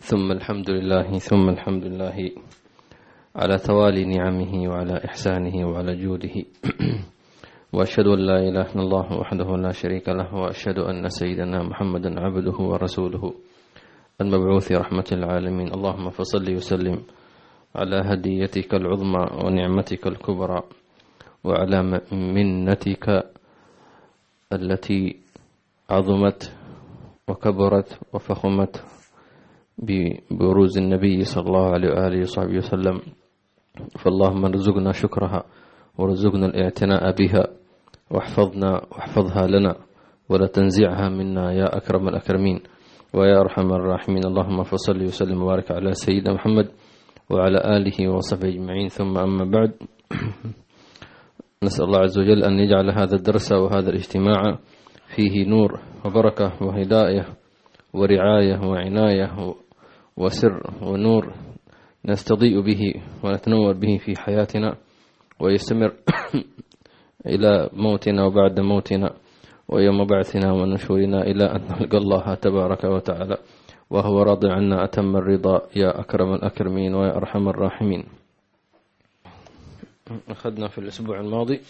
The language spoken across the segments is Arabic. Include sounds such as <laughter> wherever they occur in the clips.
ثم الحمد لله ثم الحمد لله على توالي نعمه وعلى إحسانه وعلى جوده. <clears throat> وأشهد أن لا إله إلا الله وحده لا شريك له وأشهد أن سيدنا محمدا عبده ورسوله المبعوث رحمة العالمين اللهم فصل وسلم على هديتك العظمى ونعمتك الكبرى وعلى منتك التي عظمت وكبرت وفخمت ببروز النبي صلى الله عليه وآله وصحبه وسلم. فاللهم ارزقنا شكرها وارزقنا الاعتناء بها واحفظنا واحفظها لنا ولا تنزعها منا يا أكرم الأكرمين ويا أرحم الراحمين. اللهم فصل وسلم وبارك على سيدنا محمد وعلى آله وصحبه أجمعين. ثم أما بعد <clears throat> نسأل الله عز وجل أن يجعل هذا الدرس وهذا الاجتماع فيه نور وبركة وهداية ورعاية وعناية وسر ونور نستضيء به ونتنور به في حياتنا ويستمر <coughs> إلى موتنا وبعد موتنا ويوم بعثنا ونشورنا إلى أن نلقى الله تبارك وتعالى وهو راضي عنا. أتم الرضا يا أكرم الأكرمين ويا أرحم الراحمين. أخذنا في الأسبوع الماضي <coughs>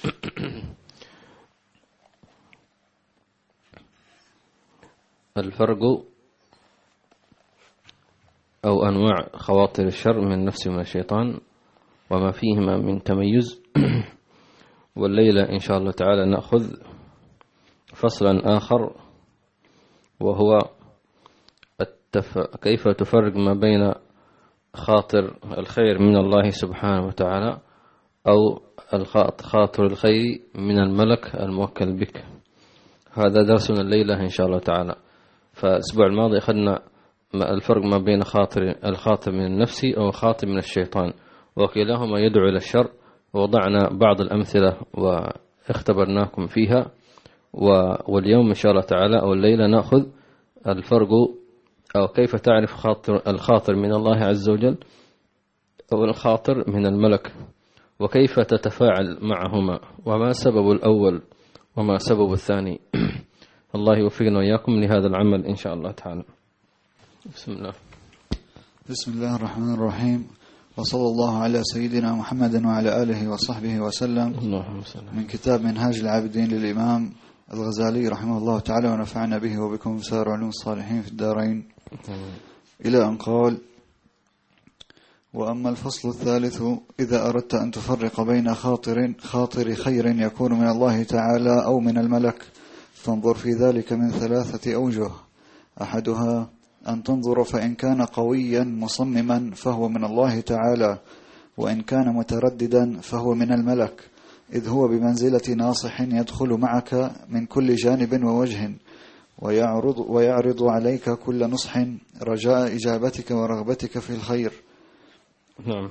الفرق أو أنواع خواطر الشر من النفس ومن الشيطان وما فيهما من تميز. <clears throat> والليلة إن شاء الله تعالى نأخذ فصلا آخر وهو التف... كيف تفرق ما بين خاطر الخير من الله سبحانه وتعالى أو خاطر الخير من الملك الموكل بك. هذا درسنا الليلة إن شاء الله تعالى. فالأسبوع الماضي أخذنا الفرق ما بين خاطر الخاطر من النفس أو الخاطر من الشيطان؟ وكلاهما يدعو إلى الشر ووضعنا بعض الأمثلة واختبرناكم فيها واليوم إن شاء الله تعالى أو الليلة نأخذ الفرق أو كيف تعرف خاطر الخاطر من الله عز وجل أو الخاطر من الملك؟ وكيف تتفاعل معهما؟ وما سبب الأول وما سبب الثاني؟ <clears throat> الله يوفقنا وإياكم لهذا العمل إن شاء الله تعالى. بسم الله. بسم الله الرحمن الرحيم. وصلى الله على سيدنا محمد وعلى آله وصحبه وسلم. اللهم من كتاب منهاج العابدين للإمام الغزالي رحمه الله تعالى ونفعنا به وبكم سائر علوم الصالحين في الدارين. إلى أن قال وأما الفصل الثالث إذا أردت أن تفرق بين خاطر خاطر خير يكون من الله تعالى أو من الملك فانظر في ذلك من ثلاثة أوجه. أحدها أن تنظر فإن كان قويا مصمما فهو من الله تعالى وإن كان مترددا فهو من الملك إذ هو بمنزلة ناصح يدخل معك من كل جانب ووجه ويعرض, ويعرض عليك كل نصح رجاء إجابتك ورغبتك في الخير. نعم.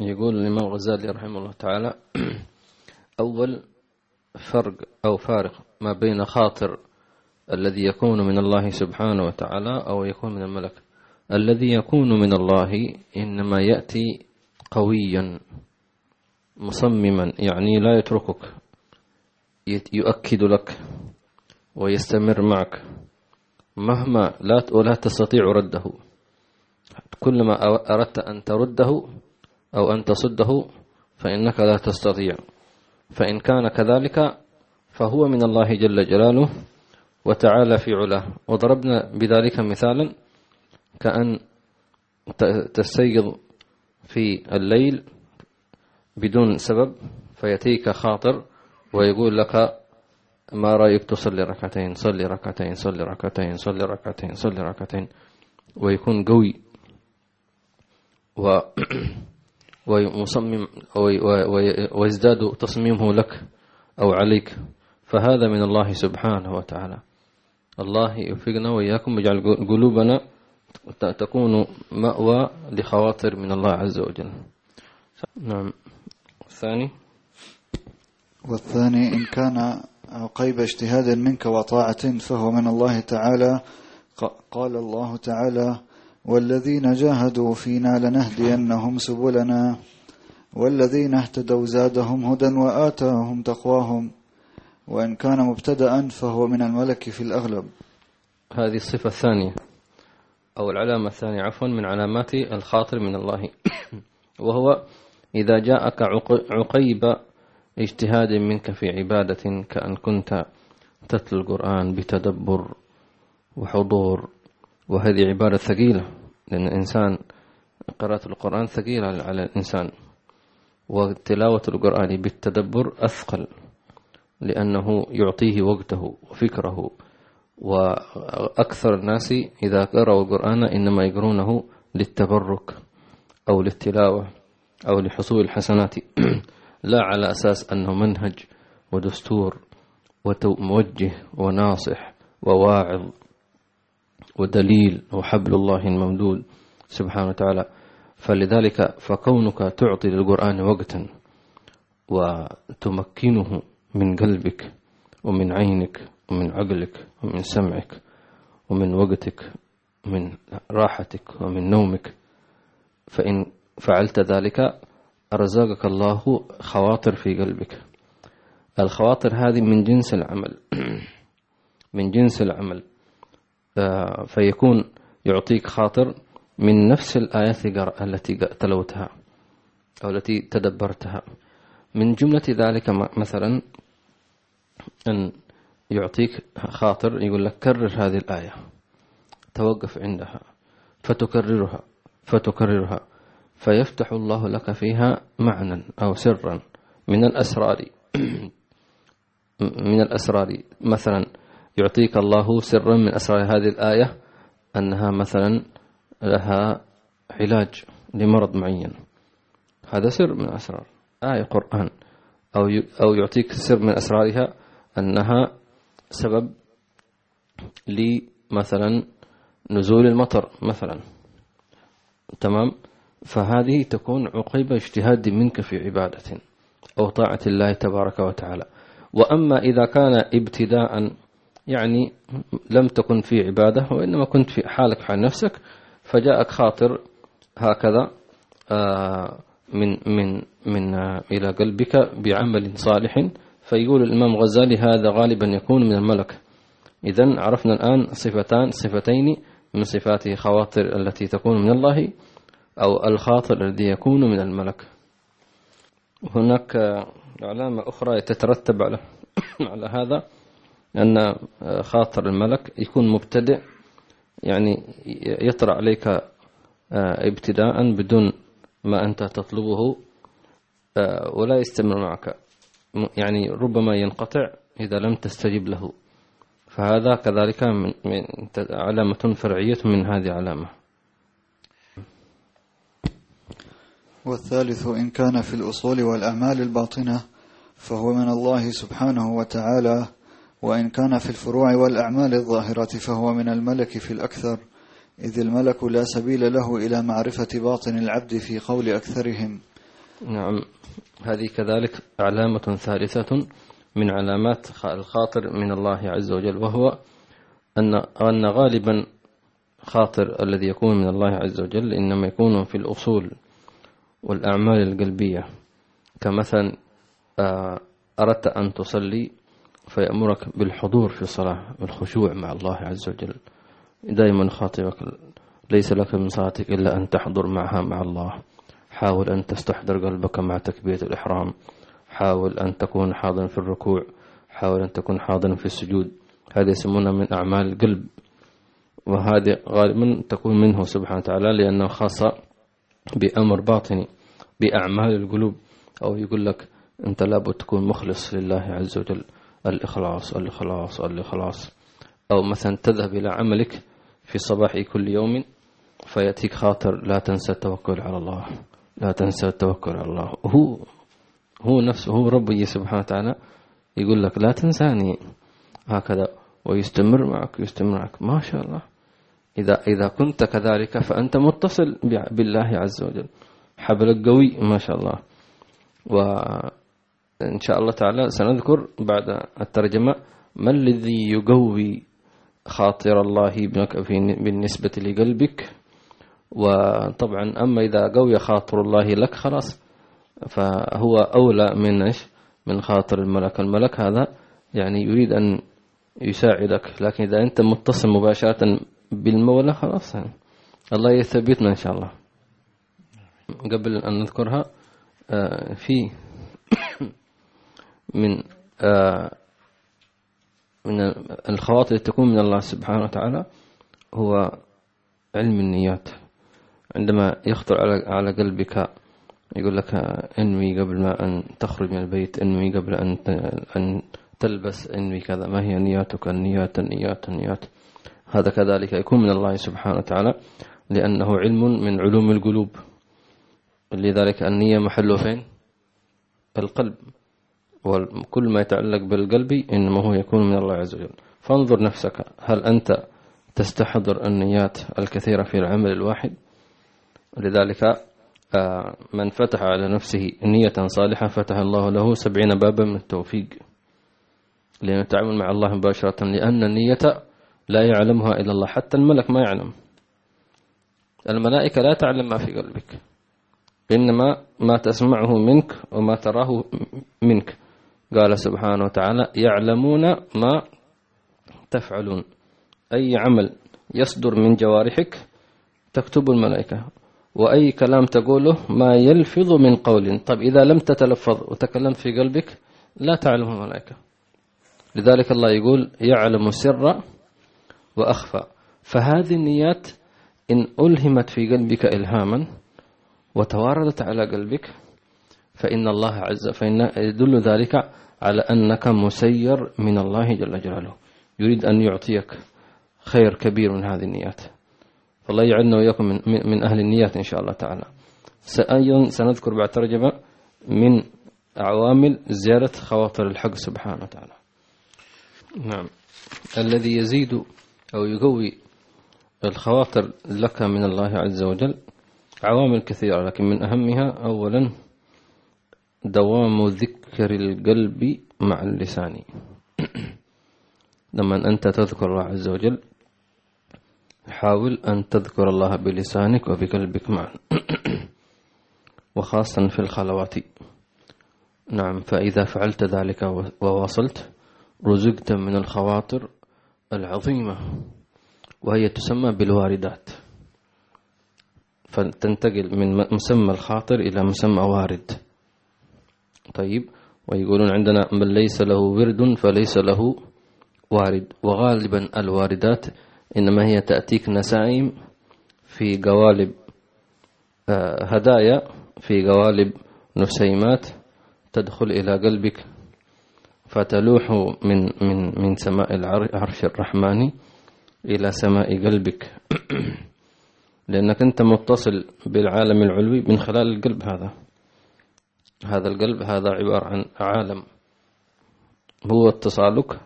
يقول الإمام الغزالي رحمه الله تعالى <clears throat> أول فرق أو فارق ما بين خاطر الذي يكون من الله سبحانه وتعالى أو يكون من الملك. الذي يكون من الله إنما يأتي قويا مصمما يعني لا يتركك يؤكد لك ويستمر معك مهما لا ولا تستطيع رده. كلما أردت أن ترده أو أن تصده فإنك لا تستطيع. فإن كان كذلك فهو من الله جل جلاله. وتعالى في علاه. وضربنا بذلك مثالا كأن تستيقظ في الليل بدون سبب فيأتيك خاطر ويقول لك ما رأيك تصلي ركعتين صلي ركعتين صلي ركعتين صلي ركعتين صلي ركعتين. ويكون قوي. و <clears throat> ومصمم ويزداد تصميمه لك أو عليك. فهذا من الله سبحانه وتعالى. الله يوفقنا وإياكم ويجعل قلوبنا تكون مأوى لخواطر من الله عز وجل. نعم. الثاني. والثاني إن كان عقيب اجتهاد منك وطاعة فهو من الله تعالى قال الله تعالى والذين جاهدوا فينا لنهدينهم سبلنا والذين اهتدوا زادهم هدى وآتاهم تقواهم وإن كان مبتدأ فهو من الملك في الأغلب. هذه الصفة الثانية أو العلامة الثانية عفوا من علامات الخاطر من الله. <coughs> وهو إذا جاءك عقيب اجتهاد منك في عبادة كأن كنت تتلو القرآن بتدبر وحضور. وهذه عبارة ثقيلة لأن الإنسان قراءة القرآن ثقيلة على الإنسان. وتلاوة القرآن بالتدبر أثقل. لأنه يعطيه وقته وفكره. وأكثر الناس إذا قرأوا القرآن إنما يقرونه للتبرك أو للتلاوة أو لحصول الحسنات. <clears throat> لا على أساس أنه منهج ودستور وموجه وناصح وواعظ ودليل وحبل الله الممدود سبحانه وتعالى. فلذلك فكونك تعطي للقرآن وقتا وتمكنه من قلبك ومن عينك ومن عقلك ومن سمعك ومن وقتك ومن راحتك ومن نومك. فإن فعلت ذلك أرزقك الله خواطر في قلبك. الخواطر هذه من جنس العمل. <clears throat> من جنس العمل. آه، فيكون يعطيك خاطر من نفس الآيات التي تلوتها أو التي تدبرتها. من جملة ذلك مثلا أن يعطيك خاطر يقول لك كرر هذه الآية. توقف عندها. فتكررها. فتكررها. فيفتح الله لك فيها معنى أو سرا من الأسرار. <clears throat> من الأسرار. مثلا يعطيك الله سرا من أسرار هذه الآية أنها مثلا لها علاج لمرض معين. هذا سر من أسرار آية قرآن. أو أو يعطيك سر من أسرارها أنها سبب لمثلا نزول المطر مثلا. تمام؟ فهذه تكون عقيبة اجتهاد منك في عبادة أو طاعة الله تبارك وتعالى. وأما إذا كان ابتداء يعني لم تكن في عبادة وإنما كنت في حالك حال نفسك فجاءك خاطر هكذا آه، من من من آه، إلى قلبك بعمل صالح فيقول الإمام غزالي هذا غالبا يكون من الملك. إذا عرفنا الآن صفتان صفتين من صفات خواطر التي تكون من الله أو الخاطر الذي يكون من الملك. هناك علامة أخرى تترتب على <coughs> على هذا أن خاطر الملك يكون مبتدئ يعني يطرأ عليك آه، ابتداء بدون ما أنت تطلبه آه، ولا يستمر معك. يعني ربما ينقطع إذا لم تستجب له. فهذا كذلك من علامة فرعية من هذه علامة والثالث إن كان في الأصول والأعمال الباطنة فهو من الله سبحانه وتعالى. وإن كان في الفروع والأعمال الظاهرة فهو من الملك في الأكثر. إذ الملك لا سبيل له إلى معرفة باطن العبد في قول أكثرهم. نعم. هذه كذلك علامة ثالثة من علامات الخاطر من الله عز وجل وهو أن أن غالبا خاطر الذي يكون من الله عز وجل إنما يكون في الأصول والأعمال القلبية. كمثلا آه، أردت أن تصلي فيأمرك بالحضور في الصلاة والخشوع مع الله عز وجل. دائما خاطبك ليس لك من صلاتك إلا أن تحضر معها مع الله. حاول أن تستحضر قلبك مع تكبيرة الإحرام. حاول أن تكون حاضرا في الركوع. حاول أن تكون حاضرا في السجود. هذه يسمونها من أعمال القلب. وهذه غالبا تكون منه سبحانه وتعالى لأنه خاصة بأمر باطني بأعمال القلوب. أو يقول لك أنت لابد تكون مخلص لله عز وجل. الإخلاص الإخلاص الإخلاص. أو مثلا تذهب إلى عملك في صباح كل يوم فيأتيك خاطر لا تنسى التوكل على الله. لا تنسى التوكل على الله. هو هو نفسه هو ربي سبحانه وتعالى يقول لك لا تنساني هكذا ويستمر معك يستمر معك. ما شاء الله. إذا إذا كنت كذلك فأنت متصل بالله عز وجل. حبلك قوي ما شاء الله. وإن شاء الله تعالى سنذكر بعد الترجمة ما الذي يقوي خاطر الله بالنسبة لقلبك؟ وطبعا أما إذا قوي خاطر الله لك خلاص فهو أولى من إيش؟ من خاطر الملك. الملك هذا يعني يريد أن يساعدك لكن إذا أنت متصل مباشرة بالمولى خلاص يعني. الله يثبتنا إن شاء الله. قبل أن نذكرها آه، في <coughs> من آه، من الخواطر التي تكون من الله سبحانه وتعالى هو علم النيات. عندما يخطر على على قلبك يقول لك انوي قبل ما أن تخرج من البيت انوي قبل أن أن تلبس انوي كذا ما هي نياتك؟ النيات النيات النيات. هذا كذلك يكون من الله سبحانه وتعالى لأنه علم من علوم القلوب. لذلك النية محله فين؟ القلب. وكل ما يتعلق بالقلب إنما هو يكون من الله عز وجل. فانظر نفسك هل أنت تستحضر النيات الكثيرة في العمل الواحد؟ لذلك آه، من فتح على نفسه نية صالحة فتح الله له سبعين بابا من التوفيق. لأن التعامل مع الله مباشرة لأن النية لا يعلمها إلا الله حتى الملك ما يعلم. الملائكة لا تعلم ما في قلبك. إنما ما تسمعه منك وما تراه منك. قال سبحانه وتعالى يعلمون ما تفعلون. أي عمل يصدر من جوارحك تكتب الملائكة. وأي كلام تقوله ما يلفظ من قول. طب إذا لم تتلفظ وتكلمت في قلبك لا تعلم الملائكة. لذلك الله يقول يعلم سر وأخفى. فهذه النيات إن ألهمت في قلبك إلهاما وتواردت على قلبك فإن الله عز فإن يدل ذلك على أنك مسير من الله جل جلاله. يريد أن يعطيك خير كبير من هذه النيات. فالله يعدنا وإياكم من, من أهل النيات إن شاء الله تعالى. أيضا سنذكر بعد ترجمة من عوامل زيادة خواطر الحق سبحانه وتعالى. نعم. الذي يزيد أو يقوي الخواطر لك من الله عز وجل عوامل كثيرة لكن من أهمها أولا دوام ذكر القلب مع اللسان. <clears throat> لما أنت تذكر الله عز وجل حاول أن تذكر الله بلسانك وبقلبك معا. <clears throat> وخاصة في الخلوات. نعم فإذا فعلت ذلك وواصلت رزقت من الخواطر العظيمة وهي تسمى بالواردات. فتنتقل من مسمى الخاطر إلى مسمى وارد. طيب ويقولون عندنا من ليس له ورد فليس له وارد. وغالبا الواردات إنما هي تأتيك نسائم في قوالب آه، هدايا في قوالب نسيمات تدخل إلى قلبك. فتلوح من من من سماء العرش الرحمن إلى سماء قلبك. <clears throat> لأنك أنت متصل بالعالم العلوي من خلال القلب هذا. هذا القلب هذا عبارة عن عالم. هو اتصالك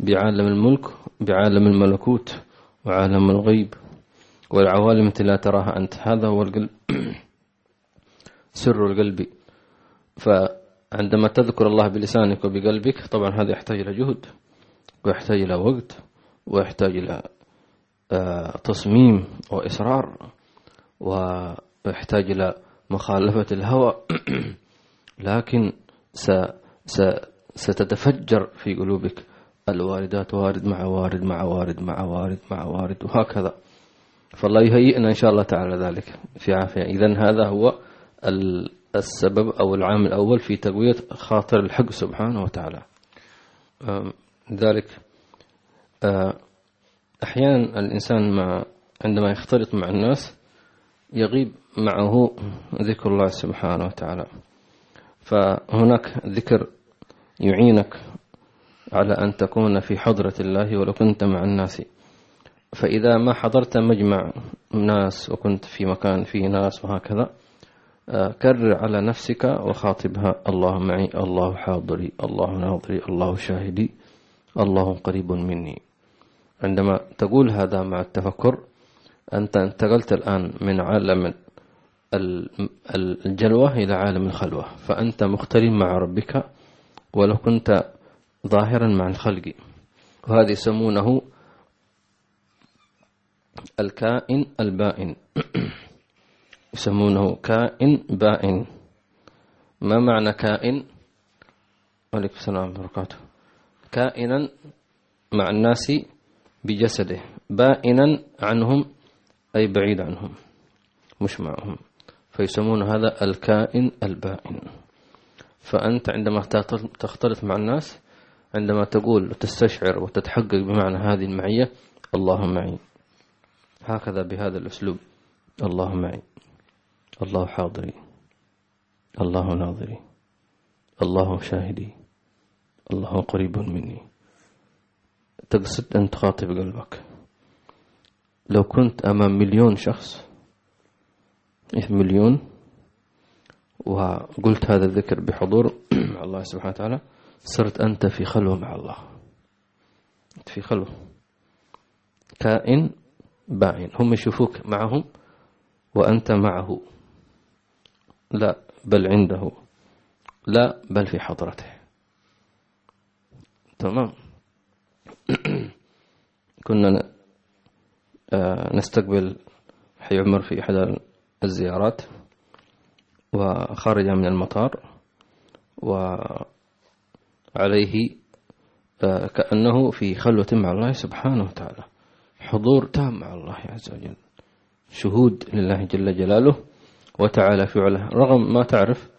بعالم الملك بعالم الملكوت. وعالم الغيب والعوالم التي لا تراها أنت. هذا هو القلب <clears throat> سر القلب. فعندما تذكر الله بلسانك وبقلبك طبعا هذا يحتاج إلى جهد ويحتاج إلى وقت ويحتاج إلى آه، تصميم وإصرار ويحتاج إلى مخالفة الهوى. <clears throat> لكن ستتفجر في قلوبك. الواردات وارد مع وارد مع وارد مع وارد مع وارد وهكذا. فالله يهيئنا إن شاء الله تعالى ذلك. في عافية. إذا هذا هو السبب أو العامل الأول في تقوية خاطر الحق سبحانه وتعالى. ذلك آه، أحيانا الإنسان مع عندما يختلط مع الناس يغيب معه ذكر الله سبحانه وتعالى. فهناك ذكر يعينك على أن تكون في حضرة الله ولو كنت مع الناس. فإذا ما حضرت مجمع ناس وكنت في مكان فيه ناس وهكذا آه، كرر على نفسك وخاطبها. الله معي الله حاضري الله ناظري الله شاهدي الله قريب مني. عندما تقول هذا مع التفكر أنت انتقلت الآن من عالم الجلوة إلى عالم الخلوة. فأنت مختلف مع ربك ولو كنت ظاهرا مع الخلق. وهذا يسمونه الكائن البائن. <clears throat> يسمونه كائن بائن. ما معنى كائن؟ وعليكم السلام وبركاته. كائنا مع الناس بجسده. بائنا عنهم أي بعيد عنهم مش معهم. فيسمون هذا الكائن البائن. فأنت عندما تختلط مع الناس عندما تقول وتستشعر وتتحقق بمعنى هذه المعية الله معي هكذا بهذا الأسلوب الله معي الله حاضري. الله ناظري. الله شاهدي. الله قريب مني. تقصد أن تخاطب قلبك. لو كنت أمام مليون شخص مليون وقلت هذا الذكر بحضور <clears throat> الله سبحانه وتعالى صرت أنت في خلوة مع الله. في خلوة. كائن باين هم يشوفوك معهم وأنت معه. لا بل عنده. لا بل في حضرته. تمام. <clears throat> كنا آه، نستقبل حي عمر في إحدى الزيارات وخرج من المطار وعليه آه، كأنه في خلوة مع الله سبحانه وتعالى. حضور تام مع الله عز وجل. شهود لله جل جلاله وتعالى فعله رغم ما تعرف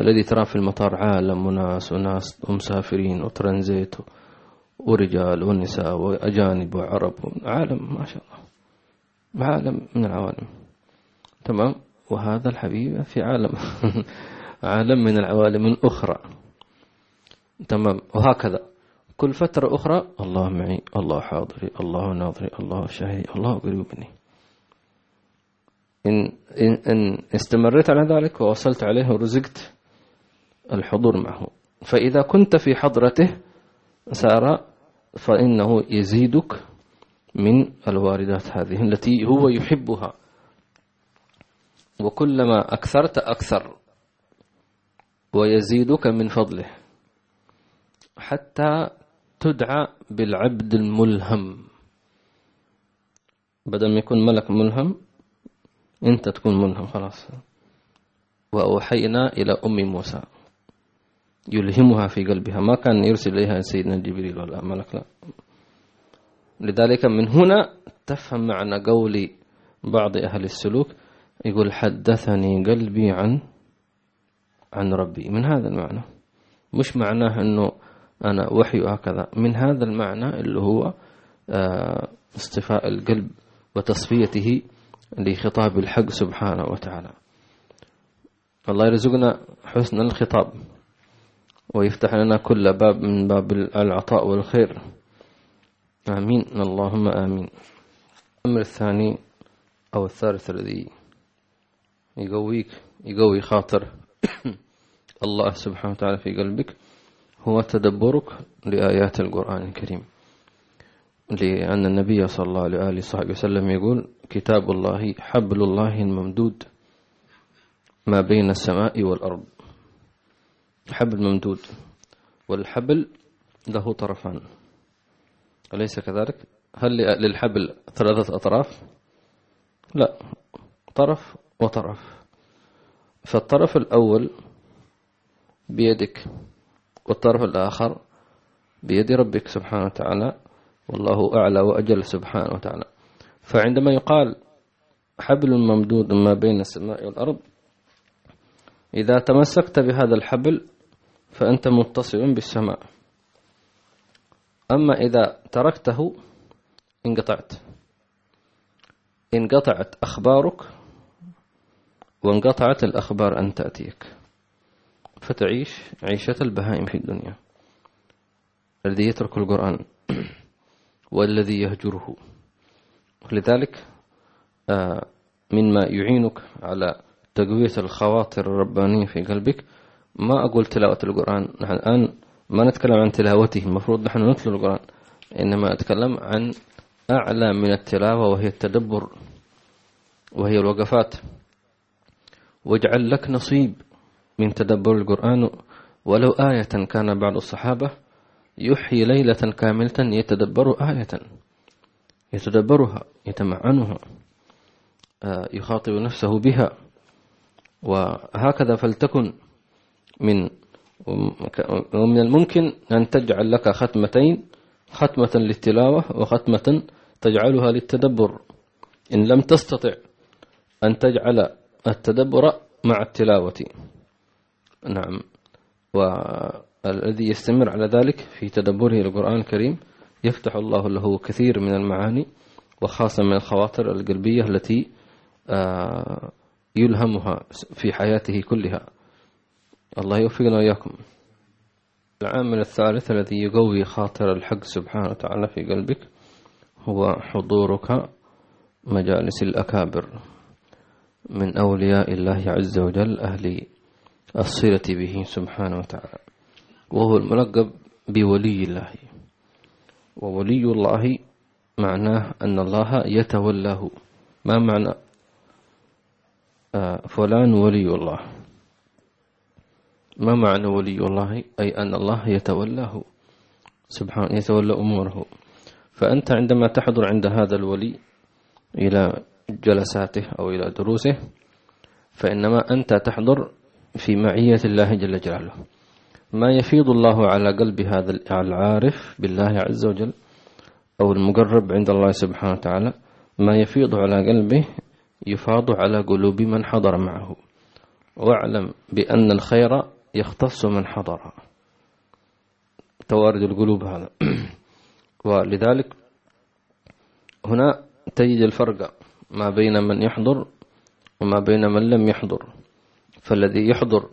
الذي تراه في المطار عالم وناس وناس ومسافرين وترانزيت ورجال ونساء وأجانب وعرب. عالم ما شاء الله. عالم من العوالم. تمام؟ وهذا الحبيب في عالم. <laughs> عالم من العوالم الأخرى. تمام. وهكذا. كل فترة أخرى الله معي الله حاضري الله ناظري الله شاهدي الله قريب مني إن, إن, إن استمريت على ذلك ووصلت عليه ورزقت الحضور معه. فإذا كنت في حضرته سار فإنه يزيدك من الواردات هذه التي هو يحبها. وكلما أكثرت أكثر. ويزيدك من فضله. حتى تدعى بالعبد الملهم. بدل ما يكون ملك ملهم أنت تكون ملهم خلاص. وأوحينا إلى أم موسى. يلهمها في قلبها. ما كان يرسل إليها سيدنا جبريل ولا ملك لا. لذلك من هنا تفهم معنى قول بعض أهل السلوك. يقول حدثني قلبي عن عن ربي. من هذا المعنى؟ مش معناه أنه أنا وحي هكذا من هذا المعنى اللي هو آه، اصطفاء القلب وتصفيته لخطاب الحق سبحانه وتعالى. الله يرزقنا حسن الخطاب ويفتح لنا كل باب من باب العطاء والخير. آمين. اللهم آمين. الأمر الثاني أو الثالث الذي يقويك يقوي خاطر <coughs> الله سبحانه وتعالى في قلبك هو تدبرك لآيات القرآن الكريم. لأن النبي صلى الله عليه وآله وصحبه وسلم يقول كتاب الله حبل الله الممدود ما بين السماء والأرض. حبل ممدود والحبل له طرفان. أليس كذلك؟ هل للحبل ثلاثة أطراف؟ لا طرف وطرف. فالطرف الأول بيدك. والطرف الآخر بيد ربك سبحانه وتعالى والله أعلى وأجل سبحانه وتعالى. فعندما يقال حبل ممدود ما بين السماء والأرض إذا تمسكت بهذا الحبل فأنت متصل بالسماء. أما إذا تركته انقطعت. انقطعت أخبارك وانقطعت الأخبار أن تأتيك. فتعيش عيشة البهائم في الدنيا. الذي يترك القرآن <clears throat> والذي يهجره. لذلك آه، مما يعينك على تقوية الخواطر الربانية في قلبك ما أقول تلاوة القرآن. نحن الآن ما نتكلم عن تلاوته المفروض نحن نتلو القرآن إنما أتكلم عن أعلى من التلاوة وهي التدبر وهي الوقفات. واجعل لك نصيب. من تدبر القرآن ولو آية كان بعض الصحابة يحيي ليلة كاملة يتدبر آية يتدبرها يتمعنها آه، يخاطب نفسه بها. وهكذا فلتكن من ومن الممكن أن تجعل لك ختمتين ختمة للتلاوة وختمة تجعلها للتدبر. إن لم تستطع أن تجعل التدبر مع التلاوة. نعم. والذي يستمر على ذلك في تدبره القرآن الكريم يفتح الله له كثير من المعاني وخاصة من الخواطر القلبية التي آه، يلهمها في حياته كلها. الله يوفقنا وإياكم. العامل الثالث الذي يقوي خاطر الحق سبحانه وتعالى في قلبك هو حضورك مجالس الأكابر من أولياء الله عز وجل أهل الصلة به سبحانه وتعالى. وهو الملقب بولي الله. وولي الله معناه أن الله يتولاه. ما معنى؟ آه، فلان ولي الله. ما معنى ولي الله؟ أي أن الله يتولاه. سبحانه يتولى أموره. فأنت عندما تحضر عند هذا الولي إلى جلساته أو إلى دروسه فإنما أنت تحضر في معية الله جل جلاله. ما يفيض الله على قلب هذا العارف بالله عز وجل أو المقرب عند الله سبحانه وتعالى ما يفيض على قلبه يفاض على قلوب من حضر معه. واعلم بأن الخير يختص من حضر. توارد القلوب هذا. <clears throat> ولذلك هنا تجد الفرق ما بين من يحضر وما بين من لم يحضر. فالذي يحضر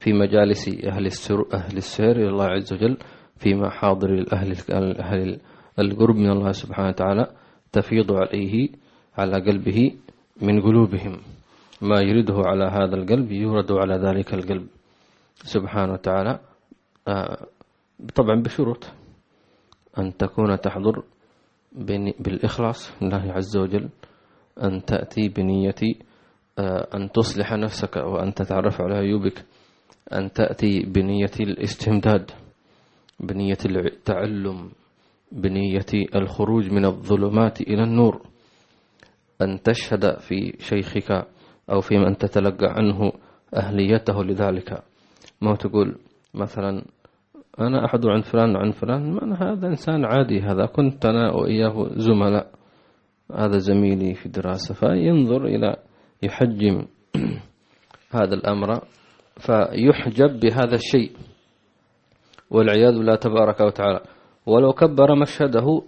في مجالس أهل السر أهل السير إلى الله عز وجل في محاضر الأهل أهل القرب من الله سبحانه وتعالى تفيض عليه على قلبه من قلوبهم. ما يريده على هذا القلب يورد على ذلك القلب سبحانه وتعالى. آه، طبعا بشروط. أن تكون تحضر بالإخلاص لله عز وجل أن تأتي بنية أن تصلح نفسك وأن تتعرف على عيوبك أن تأتي بنية الاستمداد بنية التعلم بنية الخروج من الظلمات إلى النور. أن تشهد في شيخك أو في من تتلقى عنه أهليته لذلك. ما تقول؟ مثلا أنا أحد عن فلان عن فلان من هذا إنسان عادي هذا كنت أنا وإياه زملاء. هذا زميلي في الدراسة فينظر إلى يحجم <clears throat> هذا الأمر فيحجب بهذا الشيء. والعياذ بالله تبارك وتعالى. ولو كبر مشهده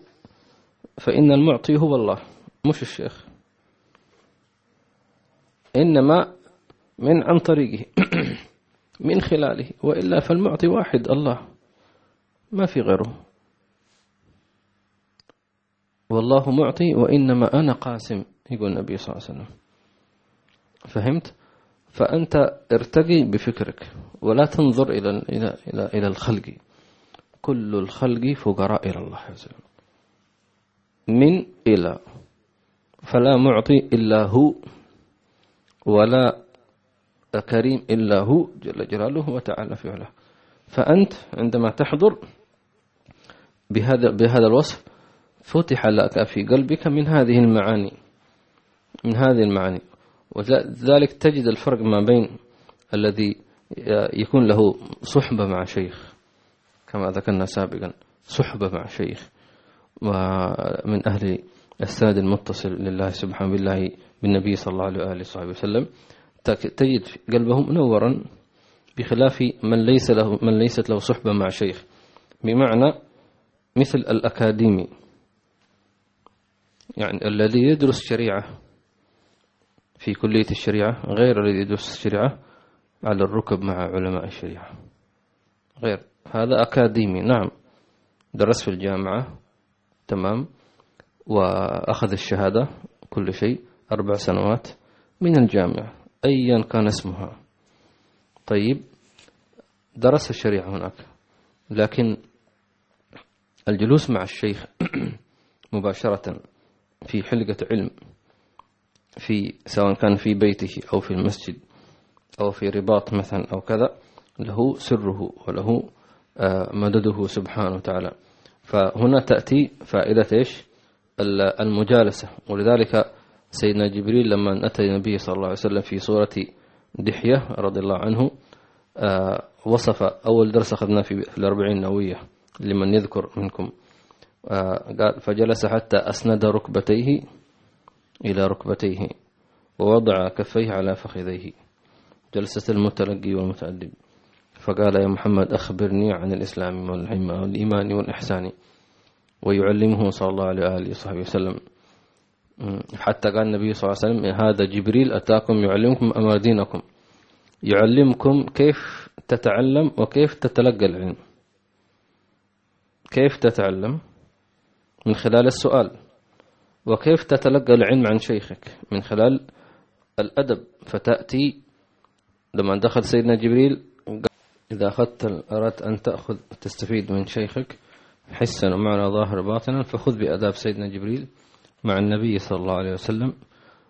فإن المعطي هو الله مش الشيخ. إنما من عن طريقه <clears throat> من خلاله. وإلا فالمعطي واحد الله. ما في غيره. والله معطي وإنما أنا قاسم يقول النبي صلى الله عليه وسلم. فهمت؟ فأنت ارتقي بفكرك ولا تنظر إلى إلى إلى إلى الخلق. كل الخلق فقراء إلى الله عز وجل. من إلى. فلا معطي إلا هو ولا كريم إلا هو جل جلاله وتعالى في علاه. فأنت عندما تحضر بهذا بهذا الوصف فتح لك في قلبك من هذه المعاني من هذه المعاني. وذلك تجد الفرق ما بين الذي يكون له صحبة مع شيخ كما ذكرنا سابقا صحبة مع شيخ ومن أهل الساد المتصل لله سبحانه بالله بالنبي صلى الله عليه وآله وصحبه وسلم تجد قلبه منورا بخلاف من ليس له من ليست له صحبة مع شيخ. بمعنى مثل الأكاديمي يعني الذي يدرس شريعة في كلية الشريعة غير الذي يدرس الشريعة على الركب مع علماء الشريعة. غير هذا أكاديمي. نعم درس في الجامعة تمام وأخذ الشهادة كل شيء أربع سنوات من الجامعة أيا كان اسمها. طيب درس الشريعة هناك لكن الجلوس مع الشيخ <clears throat> مباشرة في حلقة علم في سواء كان في بيته أو في المسجد أو في رباط مثلا أو كذا له سره وله آه، مدده سبحانه وتعالى. فهنا تأتي فائدة إيش؟ المجالسة. ولذلك سيدنا جبريل لما أتى النبي صلى الله عليه وسلم في صورة دحية رضي الله عنه آه، وصف أول درس أخذنا في الأربعين النووية لمن يذكر منكم. قال فجلس حتى أسند ركبتيه إلى ركبتيه ووضع كفيه على فخذيه. جلسة المتلقي والمتأدب. فقال يا محمد أخبرني عن الإسلام والإيمان والإحسان. ويعلمه صلى الله عليه وآله وصحبه وسلم. حتى قال النبي صلى الله عليه وسلم هذا جبريل أتاكم يعلمكم أمر دينكم يعلمكم كيف تتعلم وكيف تتلقى العلم. كيف تتعلم؟ من خلال السؤال. وكيف تتلقى العلم عن شيخك من خلال الأدب؟ فتأتي لما دخل سيدنا جبريل إذا أخذت أردت أن تأخذ تستفيد من شيخك حسا ومعنى ظاهر باطنا فخذ بأداب سيدنا جبريل مع النبي صلى الله عليه وسلم.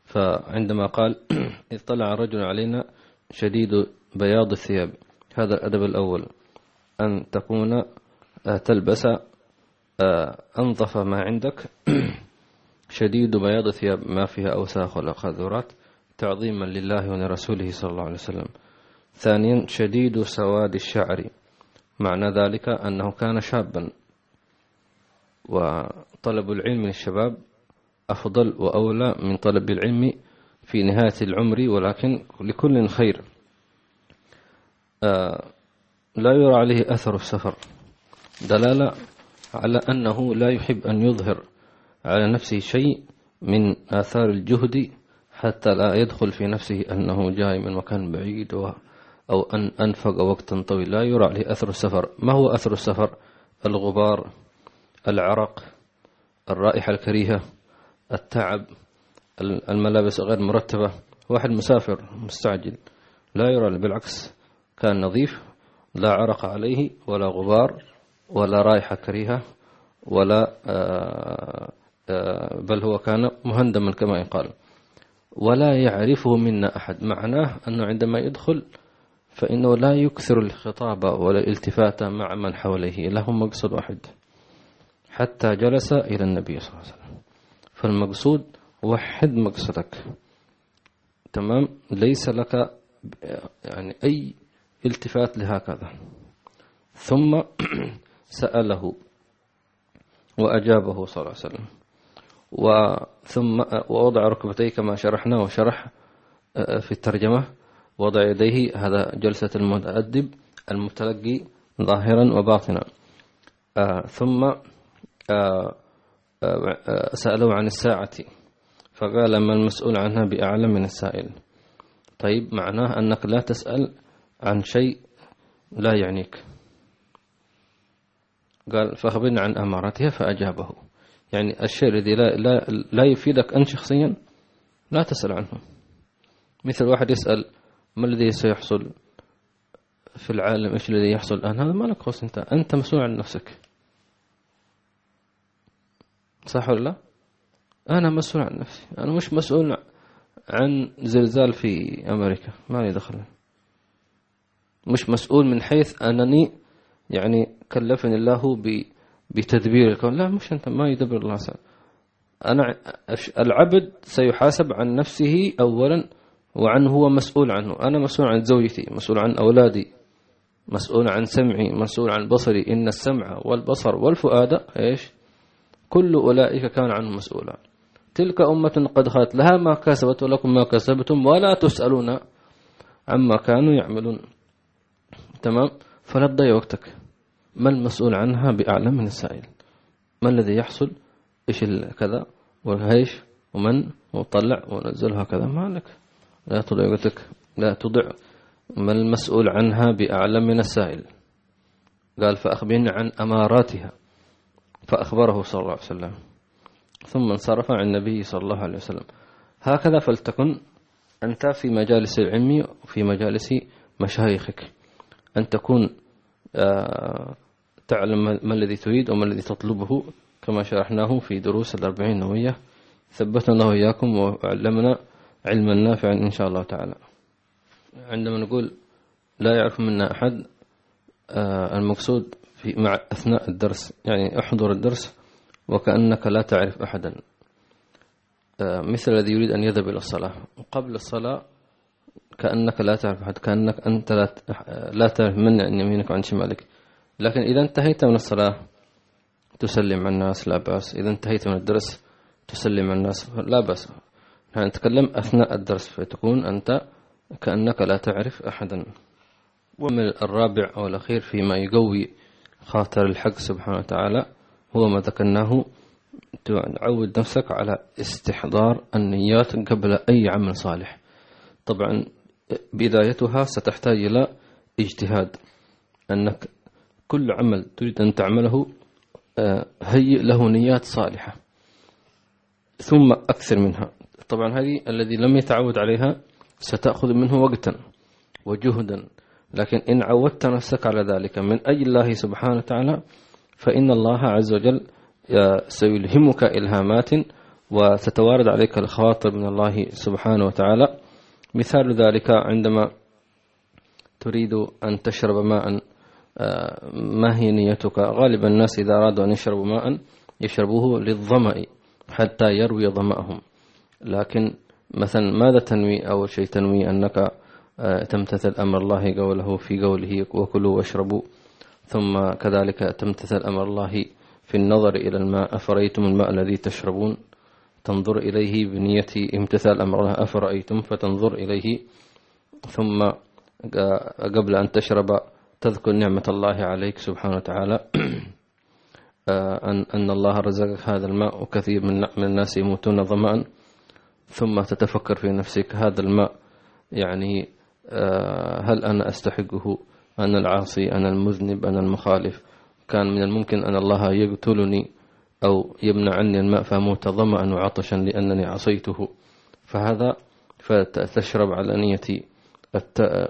فعندما قال <clears throat> اطلع رجل علينا شديد بياض الثياب هذا الأدب الأول. أن تكون تلبس أنظف ما عندك. <clears throat> شديد بياض الثياب ما فيها أوساخ ولا قاذورات تعظيما لله ولرسوله صلى الله عليه وسلم. ثانيا شديد سواد الشعر. معنى ذلك أنه كان شابا. وطلب العلم من الشباب أفضل وأولى من طلب العلم في نهاية العمر ولكن لكل خير. آه، لا يرى عليه أثر السفر. دلالة على أنه لا يحب أن يظهر. على نفسه شيء من آثار الجهد حتى لا يدخل في نفسه أنه جاي من مكان بعيد أو أن أنفق وقتا طويل لا يرى عليه أثر السفر. ما هو أثر السفر؟ الغبار العرق الرائحة الكريهة التعب الملابس غير مرتبة. واحد مسافر مستعجل. لا يرى بالعكس كان نظيف لا عرق عليه ولا غبار ولا رائحة كريهة ولا آه، بل هو كان مهندما كما يقال. ولا يعرفه منا أحد. معناه أنه عندما يدخل فإنه لا يكثر الخطاب ولا الالتفات مع من حوله له مقصد واحد. حتى جلس إلى النبي صلى الله عليه وسلم. فالمقصود وحد مقصدك. تمام؟ ليس لك يعني أي التفات لهكذا. ثم <clears throat> سأله وأجابه صلى الله عليه وسلم. وثم ووضع ركبتيه كما شرحنا وشرح آه، في الترجمة. وضع يديه هذا جلسة المتأدب المتلقي ظاهرا وباطنا. آه، ثم آه، سألوا عن الساعة فقال ما المسؤول عنها بأعلم من السائل؟ طيب معناه أنك لا تسأل عن شيء لا يعنيك. قال فأخبرنا عن أمارتها. فأجابه. يعني الشيء الذي لا, لا, لا يفيدك أنت شخصيا لا تسأل عنه. مثل واحد يسأل ما الذي سيحصل في العالم؟ إيش الذي يحصل الآن؟ هذا ما لك خص أنت. أنت مسؤول عن نفسك. صح ولا لا؟ أنا مسؤول عن نفسي. أنا مش مسؤول عن زلزال في أمريكا. ما لي دخل؟ مش مسؤول من حيث أنني يعني كلفني الله بتدبير الكون. لا مش أنت ما يدبر الله سأل. أنا العبد سيحاسب عن نفسه أولا وعن هو مسؤول عنه. أنا مسؤول عن زوجتي مسؤول عن أولادي مسؤول عن سمعي مسؤول عن بصري. إن السمع والبصر والفؤاد إيش؟ كل أولئك كان عنه مسؤولا. تلك أمة قد خلت لها ما كسبت ولكم ما كسبتم ولا تسألون عما كانوا يعملون. تمام؟ فلا تضيع وقتك. ما المسؤول عنها بأعلم من السائل ما الذي يحصل؟ إيش كذا والهيش ومن وطلع ونزلها كذا ما لك لا تضيع وقتك. لا تضع ما المسؤول عنها بأعلم من السائل قال فأخبرني عن أماراتها. فأخبره صلى الله عليه وسلم. ثم انصرف عن النبي صلى الله عليه وسلم. هكذا فلتكن أنت في مجالس العلم وفي مجالس مشايخك. أن تكون آه، تعلم ما الذي تريد وما الذي تطلبه كما شرحناه في دروس الأربعين نوية ثبتنا الله إياكم وعلمنا علما نافعا إن شاء الله تعالى. عندما نقول لا يعرف منا أحد آه، المقصود في مع أثناء الدرس يعني أحضر الدرس وكأنك لا تعرف أحدا. آه، مثل الذي يريد أن يذهب إلى الصلاة. وقبل الصلاة كأنك لا تعرف أحد كأنك أنت لا تعرف من يمينك وعن شمالك. لكن إذا انتهيت من الصلاة تسلم على الناس لا بأس. إذا انتهيت من الدرس تسلم على الناس لا بأس. نحن نتكلم أثناء الدرس فتكون أنت كأنك لا تعرف أحدا. ومن الرابع أو الأخير فيما يقوي خاطر الحق سبحانه وتعالى هو ما ذكرناه تعود نفسك على استحضار النيات قبل أي عمل صالح. طبعا بدايتها ستحتاج إلى اجتهاد أنك كل عمل تريد أن تعمله آه، هيئ له نيات صالحة. ثم أكثر منها. طبعا هذه الذي لم يتعود عليها ستأخذ منه وقتا وجهدا. لكن إن عودت نفسك على ذلك من أجل الله سبحانه وتعالى فإن الله عز وجل آه، سيلهمك إلهامات وستتوارد عليك الخواطر من الله سبحانه وتعالى. مثال ذلك عندما تريد أن تشرب ماء ما هي نيتك؟ غالبا الناس إذا أرادوا أن يشربوا ماء يشربوه للظمأ حتى يروي ظمأهم. لكن مثلا ماذا تنوي؟ أول شيء تنوي أنك آه، تمتثل أمر الله قوله في قوله وكلوا واشربوا. ثم كذلك تمتثل أمر الله في النظر إلى الماء. أفرأيتم الماء الذي تشربون؟ تنظر إليه بنية امتثال أمر الله. أفرأيتم؟ فتنظر إليه. ثم قبل أن تشرب تذكر نعمة الله عليك سبحانه وتعالى. <clears throat> آه، أن أن الله رزقك هذا الماء وكثير من الناس يموتون ظمأ. ثم تتفكر في نفسك هذا الماء يعني آه، هل أنا أستحقه؟ أنا العاصي أنا المذنب أنا المخالف. كان من الممكن أن الله يقتلني أو يمنع عني الماء فأموت ظمأ وعطشا لأنني عصيته. فهذا فتشرب على نية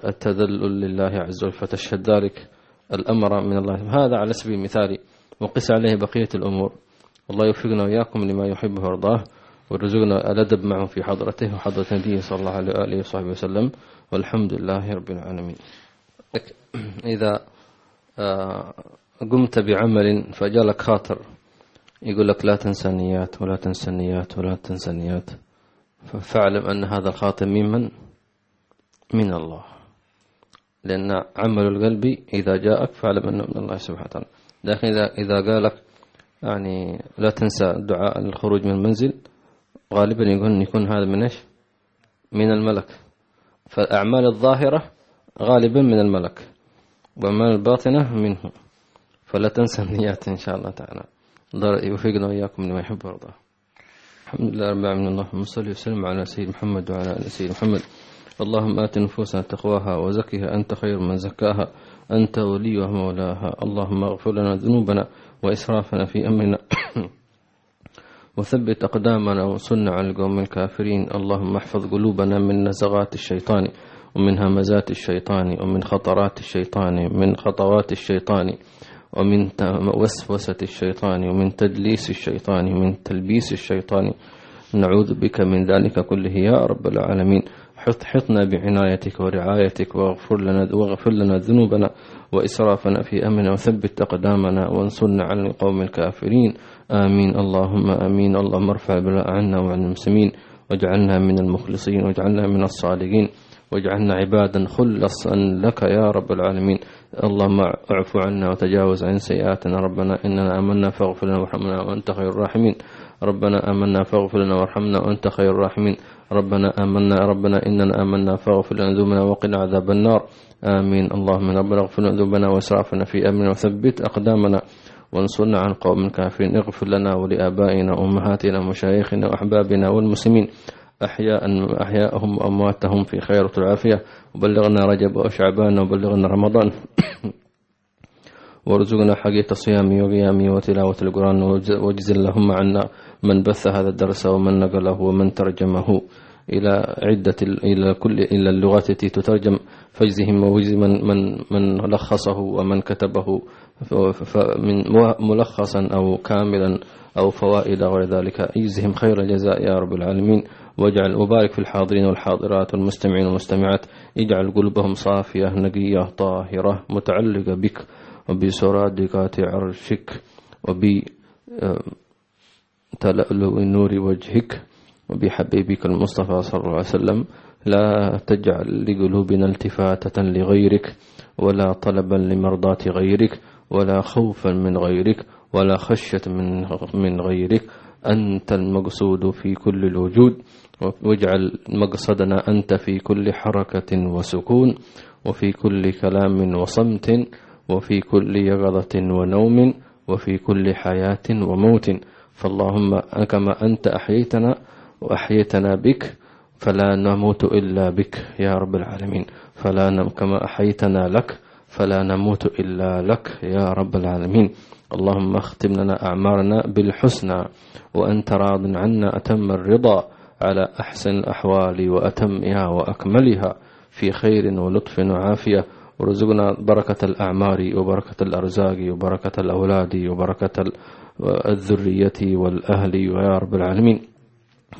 التذلل لله عز وجل فتشهد ذلك الأمر من الله. هذا على سبيل المثال وقس عليه بقية الأمور. والله يوفقنا وإياكم لما يحبه ويرضاه ويرزقنا الأدب معه في حضرته وحضرة النبي صلى الله عليه وآله وصحبه وسلم. والحمد لله رب العالمين. إذا آه، قمت بعمل فجالك خاطر يقول لك لا تنسى النيات ولا تنسى النيات ولا تنسى النيات فاعلم أن هذا الخاطر ممن؟ من الله. لأن عمل القلب إذا جاءك فاعلم أنه من الله سبحانه وتعالى. لكن إذا إذا قالك يعني لا تنسى الدعاء للخروج من المنزل غالبا يقول يكون هذا من إيش؟ من الملك. فالأعمال الظاهرة غالبا من الملك والأعمال الباطنة منه. فلا تنسى النيات إن شاء الله تعالى. الله يوفقنا وإياكم لما يحب ويرضى. الحمد لله رب العالمين. اللهم صل وسلم على سيد محمد وعلى آل سيد محمد. اللهم آت نفوسنا تقواها وزكها أنت خير من زكاها. أنت وليها مولاها اللهم اغفر لنا ذنوبنا وإسرافنا في أمرنا. <coughs> وثبت أقدامنا وصلنا على القوم الكافرين. اللهم احفظ قلوبنا من نزغات الشيطان ومن همزات الشيطان ومن خطرات الشيطان من خطوات الشيطان ومن وسوسة الشيطان ومن تدليس الشيطان ومن تلبيس الشيطان. نعوذ بك من ذلك كله يا رب العالمين. حط حطنا بعنايتك ورعايتك واغفر لنا واغفر لنا ذنوبنا وإسرافنا في أمرنا وثبت أقدامنا وانصرنا على القوم الكافرين. آمين. اللهم آمين. اللهم ارفع بلاء عنا وعن المسلمين. واجعلنا من المخلصين. واجعلنا من الصالحين واجعلنا عبادا خلصا لك يا رب العالمين. اللهم اعف عنا وتجاوز عن سيئاتنا. ربنا إننا آمنا فاغفر لنا وارحمنا وأنت خير الراحمين. ربنا آمنا فاغفر لنا وارحمنا وأنت خير الراحمين. ربنا آمنا ربنا إننا آمنا فاغفر لنا ذنوبنا وقنا عذاب النار. آمين. اللهم ربنا اغفر لنا ذنوبنا وإسرافنا في أمرنا وثبت أقدامنا وانصرنا عن قوم الكافرين اغفر لنا ولآبائنا وأمهاتنا ومشايخنا وأحبابنا والمسلمين. أحياء أحياءهم وأمواتهم في خير والعافية وبلغنا رجب وشعبان وبلغنا رمضان. <coughs> وارزقنا حقيقة صيامي وقيامي وتلاوة القرآن واجز اللهم عنا من بث هذا الدرس ومن نقله ومن ترجمه إلى عدة إلى كل إلى اللغات التي تترجم فاجزهم وجز من من من لخصه ومن كتبه من ملخصا أو كاملا أو فوائد غير ذلك. اجزهم خير الجزاء يا رب العالمين. واجعل وبارك في الحاضرين والحاضرات والمستمعين والمستمعات. اجعل قلوبهم صافية نقية طاهرة متعلقة بك. وبسرادقات عرشك وب تلألؤ نور وجهك وبحبيبك المصطفى صلى الله عليه وسلم. لا تجعل لقلوبنا التفاتة لغيرك ولا طلبا لمرضاة غيرك ولا خوفا من غيرك ولا خشية من من غيرك. أنت المقصود في كل الوجود واجعل مقصدنا أنت في كل حركة وسكون وفي كل كلام وصمت. وفي كل يقظة ونوم وفي كل حياة وموت. فاللهم كما أنت أحييتنا وأحييتنا بك فلا نموت إلا بك يا رب العالمين. فلا نم كما أحييتنا لك فلا نموت إلا لك يا رب العالمين. اللهم اختم لنا أعمارنا بالحسنى وأنت راض عنا أتم الرضا على أحسن الأحوال وأتمها وأكملها. في خير ولطف وعافية. ورزقنا بركة الأعمار وبركة الأرزاق وبركة الأولاد وبركة الذرية والأهل. ويا رب العالمين.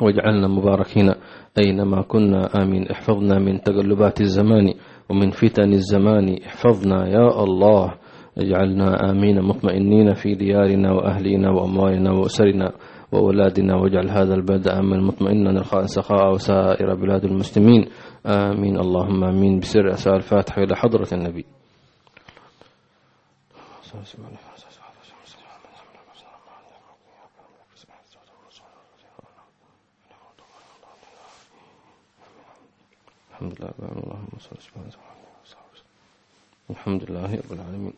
واجعلنا مباركين أينما كنا. آمين. احفظنا من تقلبات الزمان ومن فتن الزمان. احفظنا يا الله. اجعلنا آمين. مطمئنين في ديارنا وأهلنا وأموالنا وأسرنا. وأولادنا واجعل هذا البلد آمن مطمئنا رخاء سخاء وسائر بلاد المسلمين. آمين. اللهم آمين. بسر أسأل الفاتحة إلى حضرة النبي. الحمد لله رب العالمين.